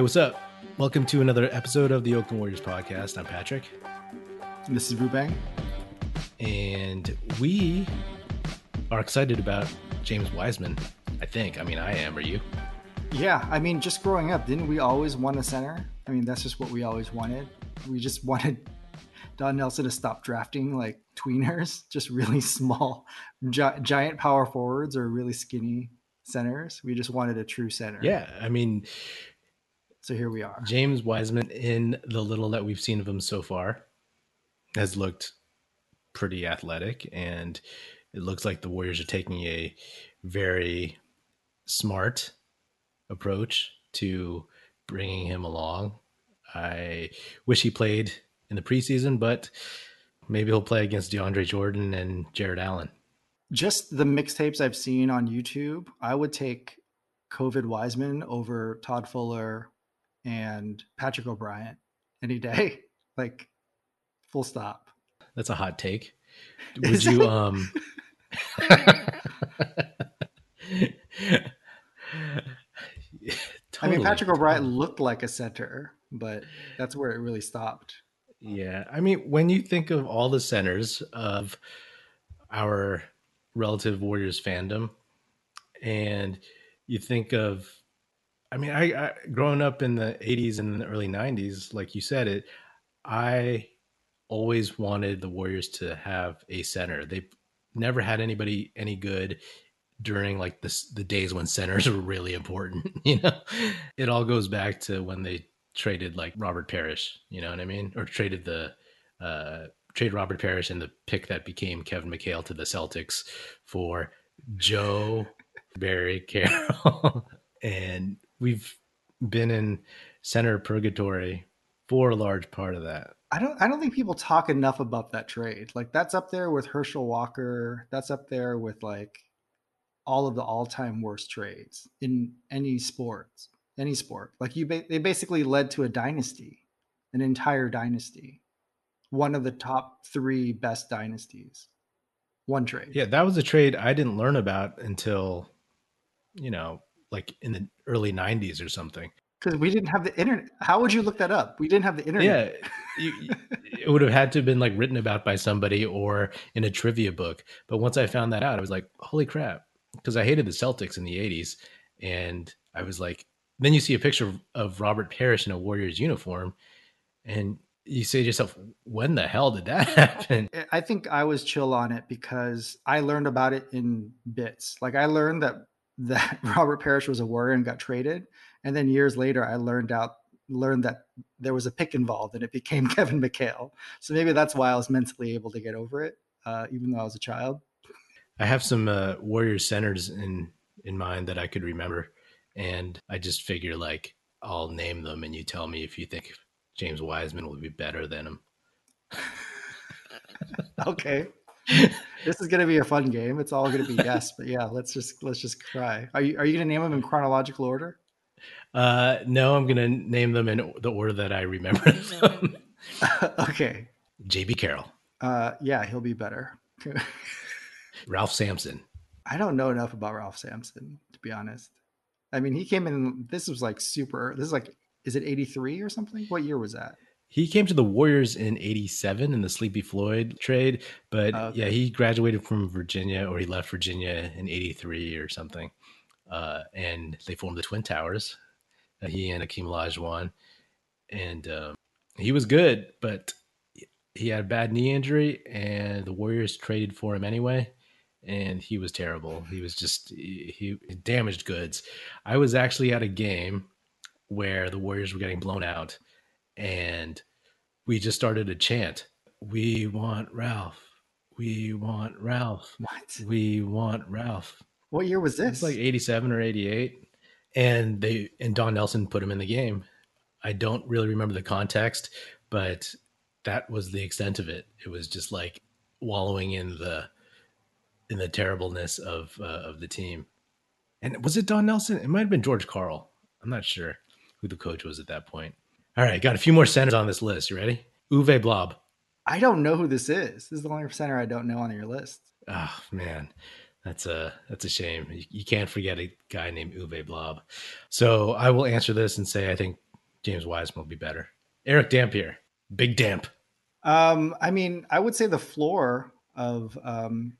Hey, what's up? Welcome to another episode of the Oakland Warriors podcast. I'm Patrick. And this is Rubang. And we are excited about James Wiseman. I think. I mean, I am. Are you? Yeah. I mean, just growing up, didn't we always want a center? I mean, that's just what we always wanted. We just wanted Don Nelson to stop drafting like tweeners, just really small, gi- giant power forwards or really skinny centers. We just wanted a true center. Yeah. I mean, so here we are. James Wiseman, in the little that we've seen of him so far, has looked pretty athletic, and it looks like the Warriors are taking a very smart approach to bringing him along. I wish he played in the preseason, but maybe he'll play against DeAndre Jordan and Jarrett Allen. Just the mixtapes I've seen on YouTube, I would take COVID Wiseman over Todd Fuller, and Patrick O'Brien any day. Like full stop. That's a hot take. Would you um totally. I mean Patrick O'Brien looked like a center, but that's where it really stopped. Yeah. I mean, when you think of all the centers of our relative Warriors fandom and you think of I mean, I, I growing up in the '80s and the early '90s, like you said, it. I always wanted the Warriors to have a center. They never had anybody any good during like the the days when centers were really important. You know, it all goes back to when they traded like Robert Parish. You know what I mean? Or traded the uh, trade Robert Parish and the pick that became Kevin McHale to the Celtics for Joe Barry Carroll and we've been in center purgatory for a large part of that. I don't I don't think people talk enough about that trade. Like that's up there with Herschel Walker. That's up there with like all of the all-time worst trades in any sports, any sport. Like you ba- they basically led to a dynasty, an entire dynasty. One of the top 3 best dynasties. One trade. Yeah, that was a trade I didn't learn about until you know, like in the early 90s or something. Because we didn't have the internet how would you look that up? We didn't have the internet. Yeah you, it would have had to have been like written about by somebody or in a trivia book. But once i found that out i was like holy crap. Because i hated the celtics in the 80s and i was like then you see a picture of, robert parish in a warriors uniform and you say to yourself when the hell did that happen? I think i was chill on it because i learned about it in bits. Like i learned that that Robert Parish was a warrior and got traded. And then years later, I learned out learned that there was a pick involved, and it became Kevin McHale. So maybe that's why I was mentally able to get over it, uh, even though I was a child. I have some uh, Warriors centers in in mind that I could remember, and I just figure like I'll name them, and you tell me if you think James Wiseman will be better than him. okay this is gonna be a fun game. It's all gonna be yes, but yeah, let's just let's just cry. Are you are you gonna name them in chronological order? Uh, no, I'm gonna name them in the order that I remember them. okay. JB Carroll. Uh, yeah, he'll be better. Ralph Sampson. I don't know enough about Ralph Sampson to be honest. I mean, he came in. This was like super. This is like, is it 83 or something? What year was that? He came to the Warriors in 87 in the Sleepy Floyd trade, but oh, okay. yeah, he graduated from Virginia or he left Virginia in 83 or something. Uh, and they formed the Twin Towers. Uh, he and Akeem Olajuwon. And um, he was good, but he had a bad knee injury, and the Warriors traded for him anyway. And he was terrible. He was just, he, he damaged goods. I was actually at a game where the Warriors were getting blown out and we just started a chant we want ralph. We want ralph. What? We want ralph. What year was this it's like 87 or 88 and they and don nelson put him in the game. I don't really remember the context but that was the extent of it. It was just like wallowing in the in the terribleness of uh, of the team. And was it don nelson? It might have been George Karl. i'm not sure who the coach was at that point all right, got a few more centers on this list. You ready? Uwe Blab. I don't know who this is. This is the only center I don't know on your list. Oh man, that's a that's a shame. You, you can't forget a guy named Uwe Blab. So I will answer this and say I think James Wiseman will be better. Erick Dampier, big damp. Um, I mean, I would say the floor of um,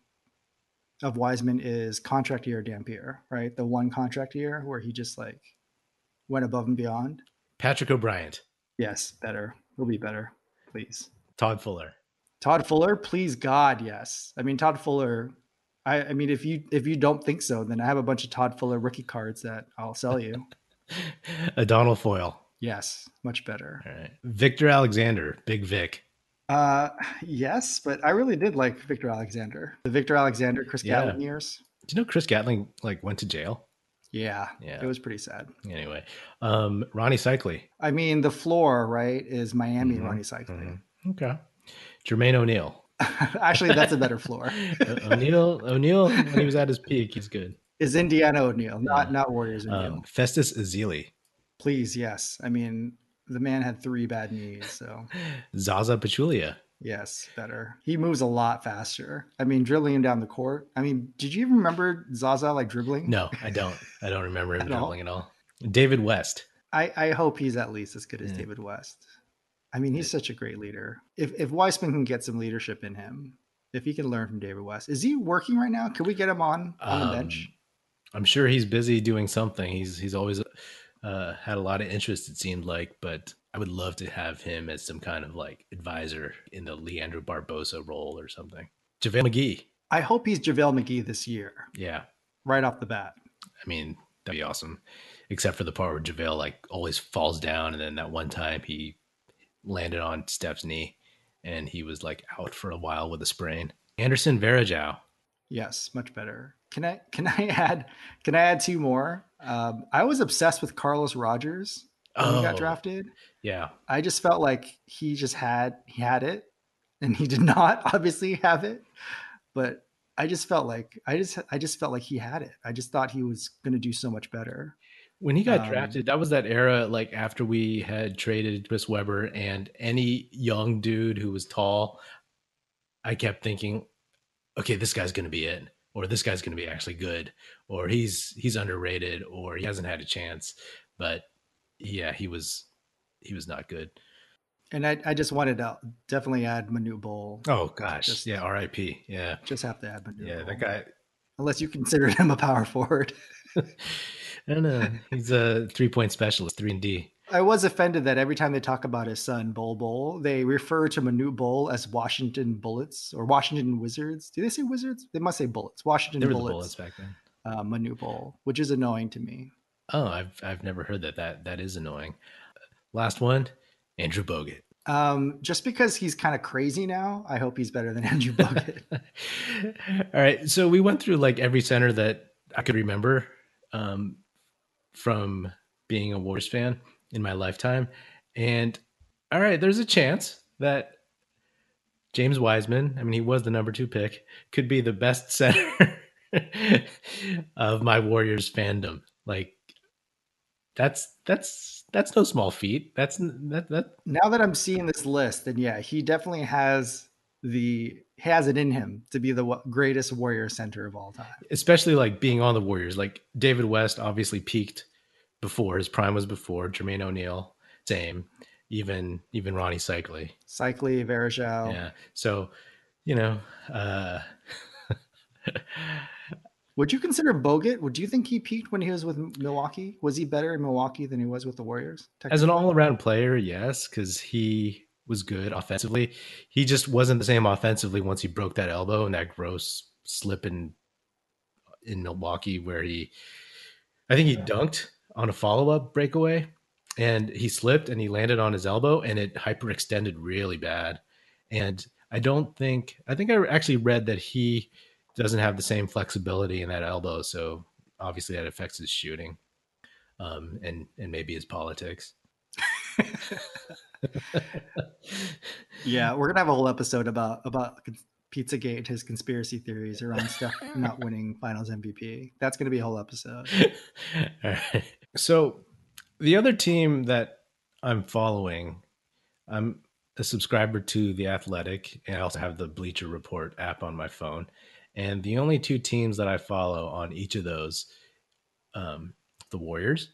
of Wiseman is contract year Dampier, right? The one contract year where he just like went above and beyond. Patrick O'Brien. Yes, better. He'll be better, please. Todd Fuller. Todd Fuller, please God, yes. I mean Todd Fuller. I, I mean if you if you don't think so, then I have a bunch of Todd Fuller rookie cards that I'll sell you. Adonal Foyle. Yes, much better. All right. Victor Alexander, Big Vic. Uh, yes, but I really did like Victor Alexander. The Victor Alexander, Chris Yeah. Gatling years. Do you know Chris Gatling like went to jail? Yeah, Yeah. it was pretty sad. Anyway, um, Rony Seikaly. I mean, the floor, right, is Miami Mhm, Rony Seikaly. Okay. Jermaine O'Neal. Actually, that's a better floor. O'Neal. O'Neal. When he was at his peak, he's good. Is Indiana O'Neal, not Yeah. not Warriors O'Neal. Um, Festus Ezeli. Please, yes. I mean, the man had three bad knees, so Zaza Pachulia. Yes, better. He moves a lot faster. I mean, dribbling him down the court. I mean, did you even remember Zaza like dribbling? No, I don't. I don't remember him At all? dribbling at all. David West. I, I hope he's at least as good as Yeah. David West. I mean, he's such a great leader. If if Wiseman can get some leadership in him, if he can learn from David West, is he working right now? Can we get him on on the Um, bench? I'm sure he's busy doing something. He's he's always uh, had a lot of interest. It seemed like, but I would love to have him as some kind of like advisor in the Leandro Barbosa role or something. JaVale McGee. I hope he's JaVale McGee this year, Yeah, right off the bat. I mean that'd be awesome. Except for the part where JaVale like always falls down, and then that one time he landed on Steph's knee, and he was like out for a while with a sprain. Anderson Varejao. Yes, much better. Can I can I add can I add two more? Um, I was obsessed with Carlos Rogers when he got Oh. drafted. Yeah, I just felt like he just had he had it, and he did not obviously have it. But I just felt like I just I just felt like he had it. I just thought he was going to do so much better. When he got Um, drafted, that was that era like after we had traded Chris Webber and any young dude who was tall, I kept thinking, okay, this guy's going to be it or this guy's going to be actually good or he's he's underrated or he hasn't had a chance. But yeah, he was he was not good. And I, I just wanted to definitely add Manute Bol. Oh gosh. Just- yeah, RIP. Yeah. Just have to add Manute. Yeah, Bol. that guy Unless you consider him a power forward. I don't know. He's a three-point specialist, 3 and D. I was offended that every time they talk about his son, Bol Bol, they refer to Manute Bol as Washington Bullets or Washington Wizards. Do they say Wizards? They must say Bullets. Washington They were the Bullets, bullets back then. uh, Bol, which is annoying to me. Oh, I've I've never heard that. That that is annoying. Last one, Andrew Bogut. Um, just because he's kind of crazy now, I hope he's better than Andrew Bogut. All right, so we went through like every center that I could remember um, from being a Warriors fan in my lifetime, and all right, there's a chance that James Wiseman, I mean, he was the number two pick, could be the best center of my Warriors fandom. Like that's that's that's no small feat. That's that that now that I'm seeing this list, then yeah, he definitely has the has it in him to be the greatest Warrior center of all time. especially like being on the Warriors. Like David West obviously peaked before his prime was before Jermaine O'Neal, same. Even even Rony Seikaly, Seikaly, Varejao. yeah. So, you know, uh, Would you consider Bogut? Would you think he peaked when he was with Milwaukee? Was he better in Milwaukee than he was with the Warriors? as an all-around player, yes, because he was good offensively. He just wasn't the same offensively once he broke that elbow and that gross slip in in Milwaukee where he, I think he dunked on a follow-up breakaway and he slipped and he landed on his elbow and it hyperextended really bad. And I don't think I think I actually read that he doesn't have the same flexibility in that elbow, so obviously that affects his shooting, um, and and maybe his politics. Yeah, we're gonna have a whole episode about about Pizzagate and his conspiracy theories around Steph not winning Finals MVP. That's gonna be a whole episode. All right. So the other team that I'm following, I'm a subscriber to the Athletic, and I also have the Bleacher Report app on my phone. And the only two teams that I follow on each of those, um, the Warriors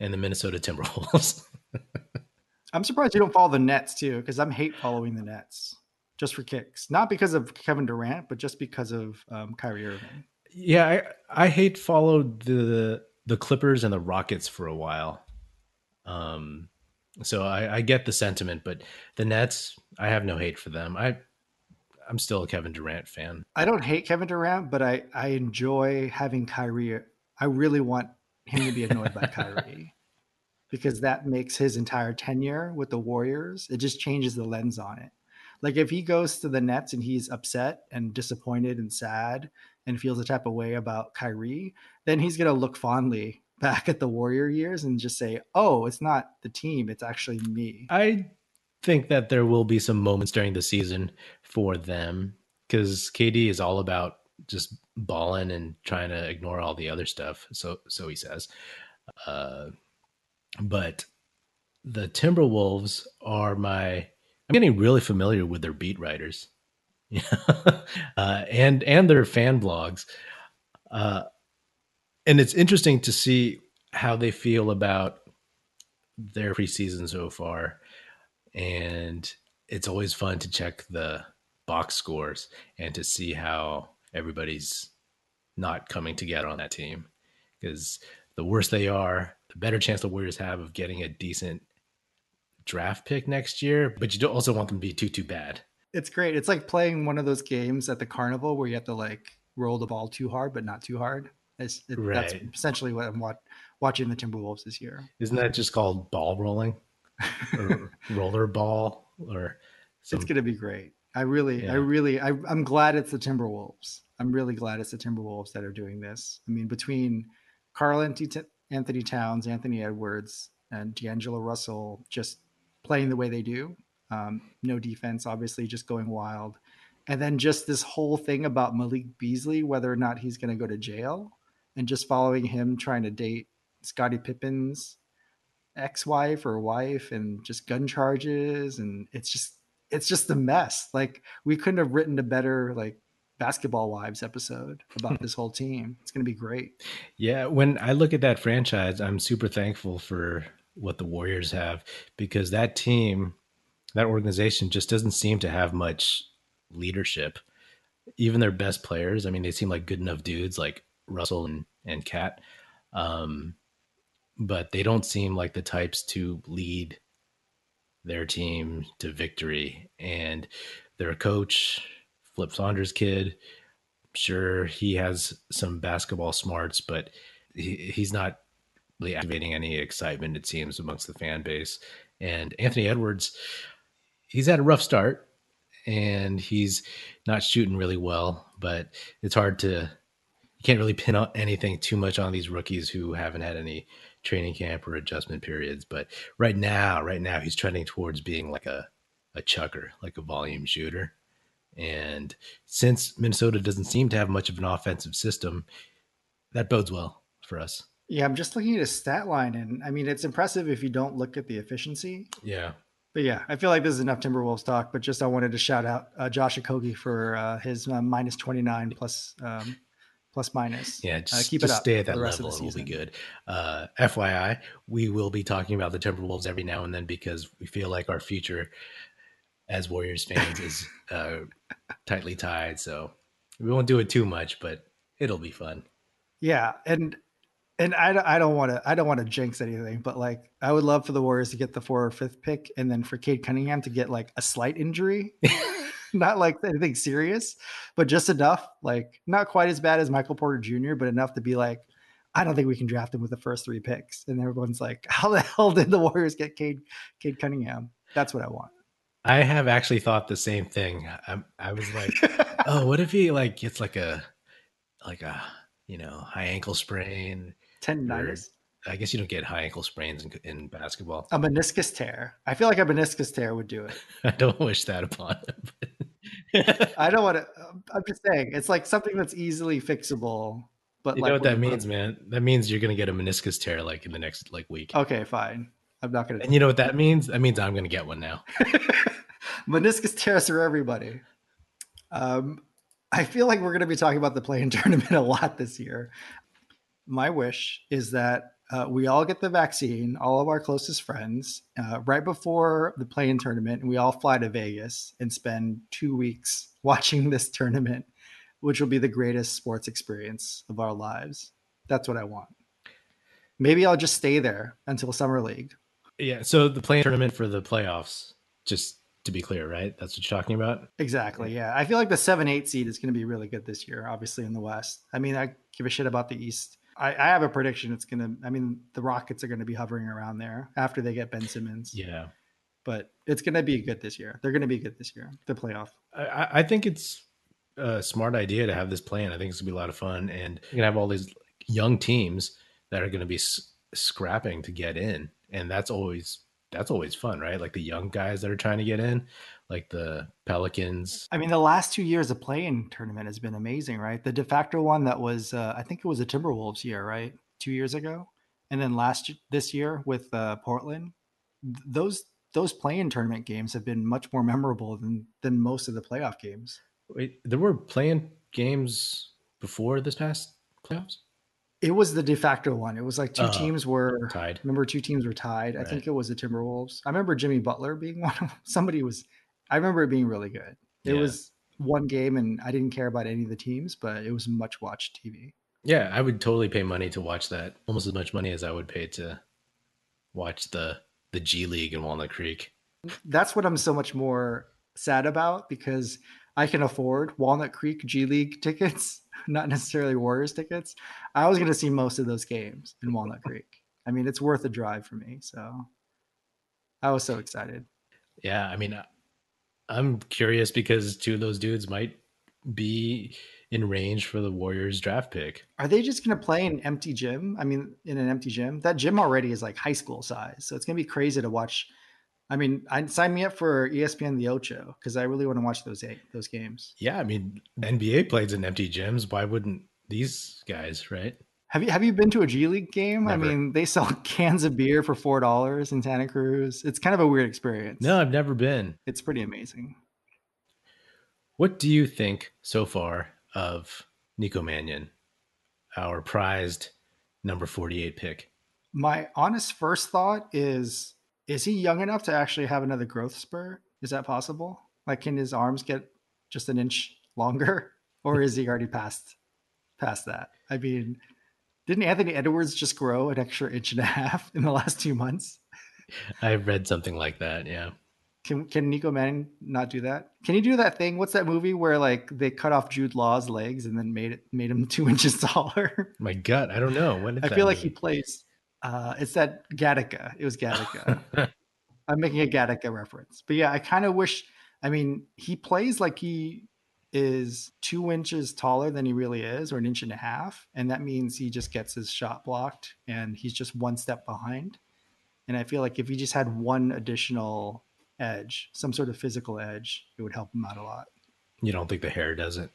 and the Minnesota Timberwolves. I'm surprised you don't follow the Nets too, because I'm hate following the Nets just for kicks. Not because of Kevin Durant, but just because of um, Kyrie Irving. Yeah, I, I hate followed the the Clippers and the Rockets for a while. Um, so I, I get the sentiment, but the Nets, I have no hate for them. I I'm still a Kevin Durant fan. I don't hate Kevin Durant, but I I enjoy having Kyrie. I really want him to be annoyed by Kyrie because that makes his entire tenure with the Warriors. It just changes the lens on it. Like if he goes to the Nets and he's upset and disappointed and sad and feels a type of way about Kyrie, then he's gonna look fondly back at the Warrior years and just say, "Oh, it's not the team; it's actually me." I think that there will be some moments during the season for them because KD is all about just balling and trying to ignore all the other stuff. So, so he says. Uh, but the Timberwolves are my. I'm getting really familiar with their beat writers, uh, and and their fan blogs. Uh, and it's interesting to see how they feel about their preseason so far. And it's always fun to check the box scores and to see how everybody's not coming together on that team. Because the worse they are, the better chance the Warriors have of getting a decent draft pick next year. But you don't also want them to be too too bad. It's great. It's like playing one of those games at the carnival where you have to like roll the ball too hard but not too hard. It's, it, right. That's essentially what I'm wat- watching the Timberwolves this year. Isn't that just called ball rolling or roller ball or? Some... It's going to be great. I really, yeah. I really, I, I'm glad it's the Timberwolves. I'm really glad it's the Timberwolves that are doing this. I mean, between Karl Anthony Towns, Anthony Edwards, and D'Angelo Russell just playing the way they do, um, no defense, obviously, just going wild. And then just this whole thing about Malik Beasley, whether or not he's going to go to jail and just following him trying to date Scottie Pippen's ex-wife or wife and just gun charges and it's just it's just a mess. Like we couldn't have written a better like basketball wives episode about this whole team. It's going to be great. Yeah, when I look at that franchise, I'm super thankful for what the Warriors have because that team, that organization just doesn't seem to have much leadership. Even their best players, I mean, they seem like good enough dudes like Russell and and KAT, um, but they don't seem like the types to lead their team to victory. And their coach, Flip Saunders kid, sure he has some basketball smarts, but he, he's not really activating any excitement. It seems amongst the fan base. And Anthony Edwards, he's had a rough start and he's not shooting really well, but it's hard to you can't really pin anything too much on these rookies who haven't had any training camp or adjustment periods. But right now, right now, he's trending towards being like a, a chucker, like a volume shooter. And since Minnesota doesn't seem to have much of an offensive system, that bodes well for us. Yeah, I'm just looking at his stat line, and I mean, it's impressive if you don't look at the efficiency. Yeah. But yeah, I feel like this is enough Timberwolves talk. But just I wanted to shout out uh, Josh Okogie for uh, his uh, minus 29 plus um, plus minus. Yeah, uh, just, uh, keep just it up stay at that level. It will be good. Uh, FYI, we will be talking about the Timberwolves every now and then because we feel like our future as Warriors fans is uh, tightly tied. So we won't do it too much, but it'll be fun. Yeah, and and I, I don't want to I don't want to jinx anything, but like I would love for the Warriors to get the four or fifth pick, and then for Cade Cunningham to get like a slight injury. not like anything serious, but just enough, like not quite as bad as Michael Porter Jr., but enough to be like, I don't think we can draft him with the first three picks. And everyone's like, how the hell did the Warriors get Cade, Cade Cunningham? That's what I want. I have actually thought the same thing. I, I was like, oh, what if he like gets like a, like a, you know, high ankle sprain, tendonitis. I guess you don't get high ankle sprains in, in, basketball. A meniscus tear. I feel like a meniscus tear would do it. I don't wish that upon him. I don't want to. I'm just saying, it's like something that's easily fixable. But you like know what that means, man? That means you're gonna get a meniscus tear like in the next like week. Okay, fine. I'm not gonna. And you know what that means? That means I'm gonna get one now. meniscus tears are everybody. Um, I feel like we're going to be talking about the play-in tournament a lot this year. My wish is that uh, we all get the vaccine, all of our closest friends, uh, right before the play-in tournament, and we all fly to Vegas and spend two weeks watching this tournament, which will be the greatest sports experience of our lives. That's what I want. Maybe I'll just stay there until summer league. Yeah. So the play-in tournament for the playoffs, just to be clear, right? That's what you're talking about. Exactly. Yeah. I feel like the seven eight seed is going to be really good this year. Obviously in the West. I mean, I give a shit about the East. I, I have a prediction. It's going to. I mean, the Rockets are going to be hovering around there after they get Ben Simmons. Yeah. But it's going to be good this year. They're going to be good this year. The playoff. I, I think it's a smart idea to have this plan. I think it's gonna be a lot of fun, and you're gonna have all these young teams that are gonna be s- scrapping to get in, and that's always that's always fun, right? Like the young guys that are trying to get in, like the Pelicans. I mean, the last two years of play-in tournament has been amazing, right? The de facto one that was, uh, I think it was a Timberwolves year, right? Two years ago, and then last this year with uh, Portland, th- those those play-in tournament games have been much more memorable than than most of the playoff games. Wait, there were playing games before this past playoffs. It was the de facto one. It was like two Oh, teams were Tied. Remember, two teams were tied. I think it was the Timberwolves. I remember Jimmy Butler being one. Of, them. somebody was. I remember it being really good. It Yeah. was one game, and I didn't care about any of the teams, but it was much watched TV. Yeah, I would totally pay money to watch that. Almost as much money as I would pay to watch the the G League in Walnut Creek. That's what I'm so much more sad about because I can afford Walnut Creek G League tickets, not necessarily Warriors tickets. I was going to see most of those games in Walnut Creek. I mean, it's worth a drive for me. So I was so excited. Yeah, I mean, I'm curious because two of those dudes might be in range for the Warriors draft pick. Are they just going to play in empty gym? I mean, in an empty gym? That gym already is like high school size. So it's going to be crazy to watch. I mean, I sign me up for ESPN The Ocho because I really want to watch those eight, those games. Yeah, I mean, NBA plays in empty gyms. Why wouldn't these guys, right? Have you have you been to a G League game? Never. I mean, they sell cans of beer for four dollars in Santa Cruz. It's kind of a weird experience. No, I've never been. it's pretty amazing. What do you think so far of Nico Mannion, our prized number 48 pick? My honest first thought is: Is he young enough to actually have another growth spurt? Is that possible? Like, can his arms get just an inch longer, or is he already past past that? I mean, didn't Anthony Edwards just grow an extra inch and a half in the last two months? I've read something like that. Yeah. Can can Nico Mannion not do that? Can he do that thing? What's that movie where like they cut off Jude Law's legs and then made it made him two inches taller? My gut, I don't know. When did I feel like he plays. Uh, it's that Gattaca. It was Gattaca. I'm making a Gattaca reference, but yeah, I kind of wish. I mean, he plays like he is two inches taller than he really is, or an inch and a half, and that means he just gets his shot blocked, and he's just one step behind. And I feel like if he just had one additional edge, some sort of physical edge, it would help him out a lot. you don't think the hair does it?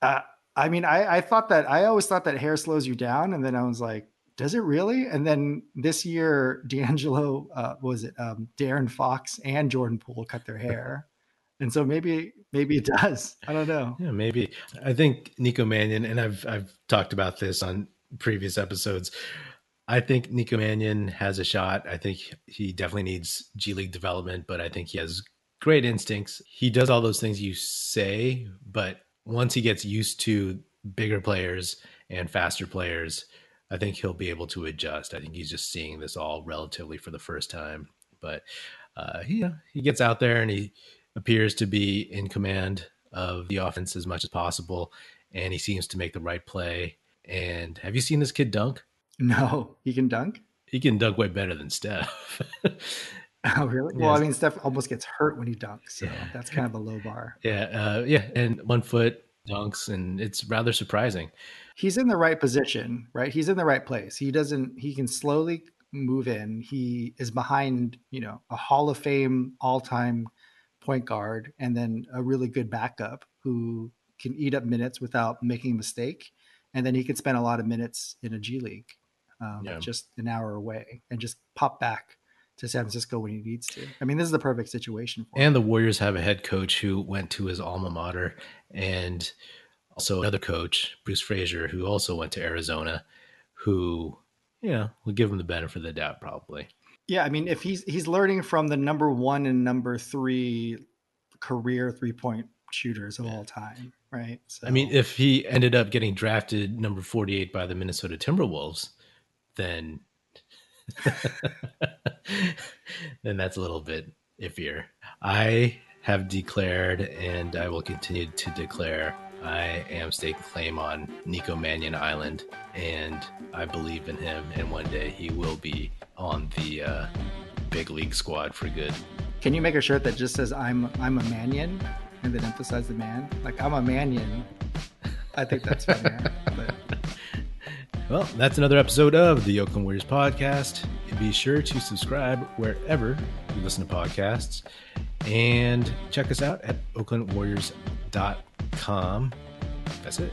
Uh, I mean, I, I thought that I always thought that hair slows you down, and then I was like, does it really? And then this year, D'Angelo, uh, was it um, De'Aaron Fox and Jordan Poole cut their hair, and so maybe maybe it does. I don't know. Yeah, maybe. I think Nico Mannion, and I've I've talked about this on previous episodes. I think Nico Mannion has a shot. I think he definitely needs G League development, but I think he has great instincts. He does all those things you say, but once he gets used to bigger players and faster players, I think he'll be able to adjust. I think he's just seeing this all relatively for the first time. But uh, he, he gets out there and he appears to be in command of the offense as much as possible, and he seems to make the right play. And have you seen this kid dunk? No, he can dunk. He can dunk way better than Steph. Oh, really? Well, I mean, Steph almost gets hurt when he dunks, so Yeah. that's kind of a low bar. yeah, uh, yeah, and one foot dunks, and it's rather surprising. He's in the right position, right? He's in the right place. He doesn't. He can slowly move in. He is behind, you know, a Hall of Fame all-time point guard, and then a really good backup who can eat up minutes without making a mistake, and then he can spend a lot of minutes in a G League, um, Yeah. just an hour away, and just pop back to San Francisco when he needs to. I mean, this is the perfect situation for him. And the Warriors have a head coach who went to his alma mater, and also another coach, Bruce Fraser, who also went to Arizona, who you know, we'll give him the benefit of the doubt, probably. Yeah, I mean, if he's he's learning from the number one and number three career three point shooters of all time, right? So. I mean, if he ended up getting drafted number forty eight by the Minnesota Timberwolves, then then that's a little bit iffier. I have declared, and I will continue to declare, I am staking claim on Nico Mannion Island, and I believe in him. And one day he will be on the uh, big league squad for good. Can you make a shirt that just says "I'm I'm a Mannion" and then emphasize the man? Like I'm a Mannion. I think that's funny. but... Well, that's another episode of the Oakland Warriors podcast. Be sure to subscribe wherever you listen to podcasts and check us out at oaklandwarriors.com. That's it.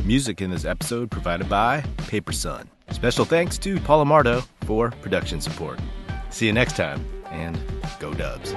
Music in this episode provided by Paper Sun. Special thanks to Paul Amardo for production support. See you next time, and go Dubs.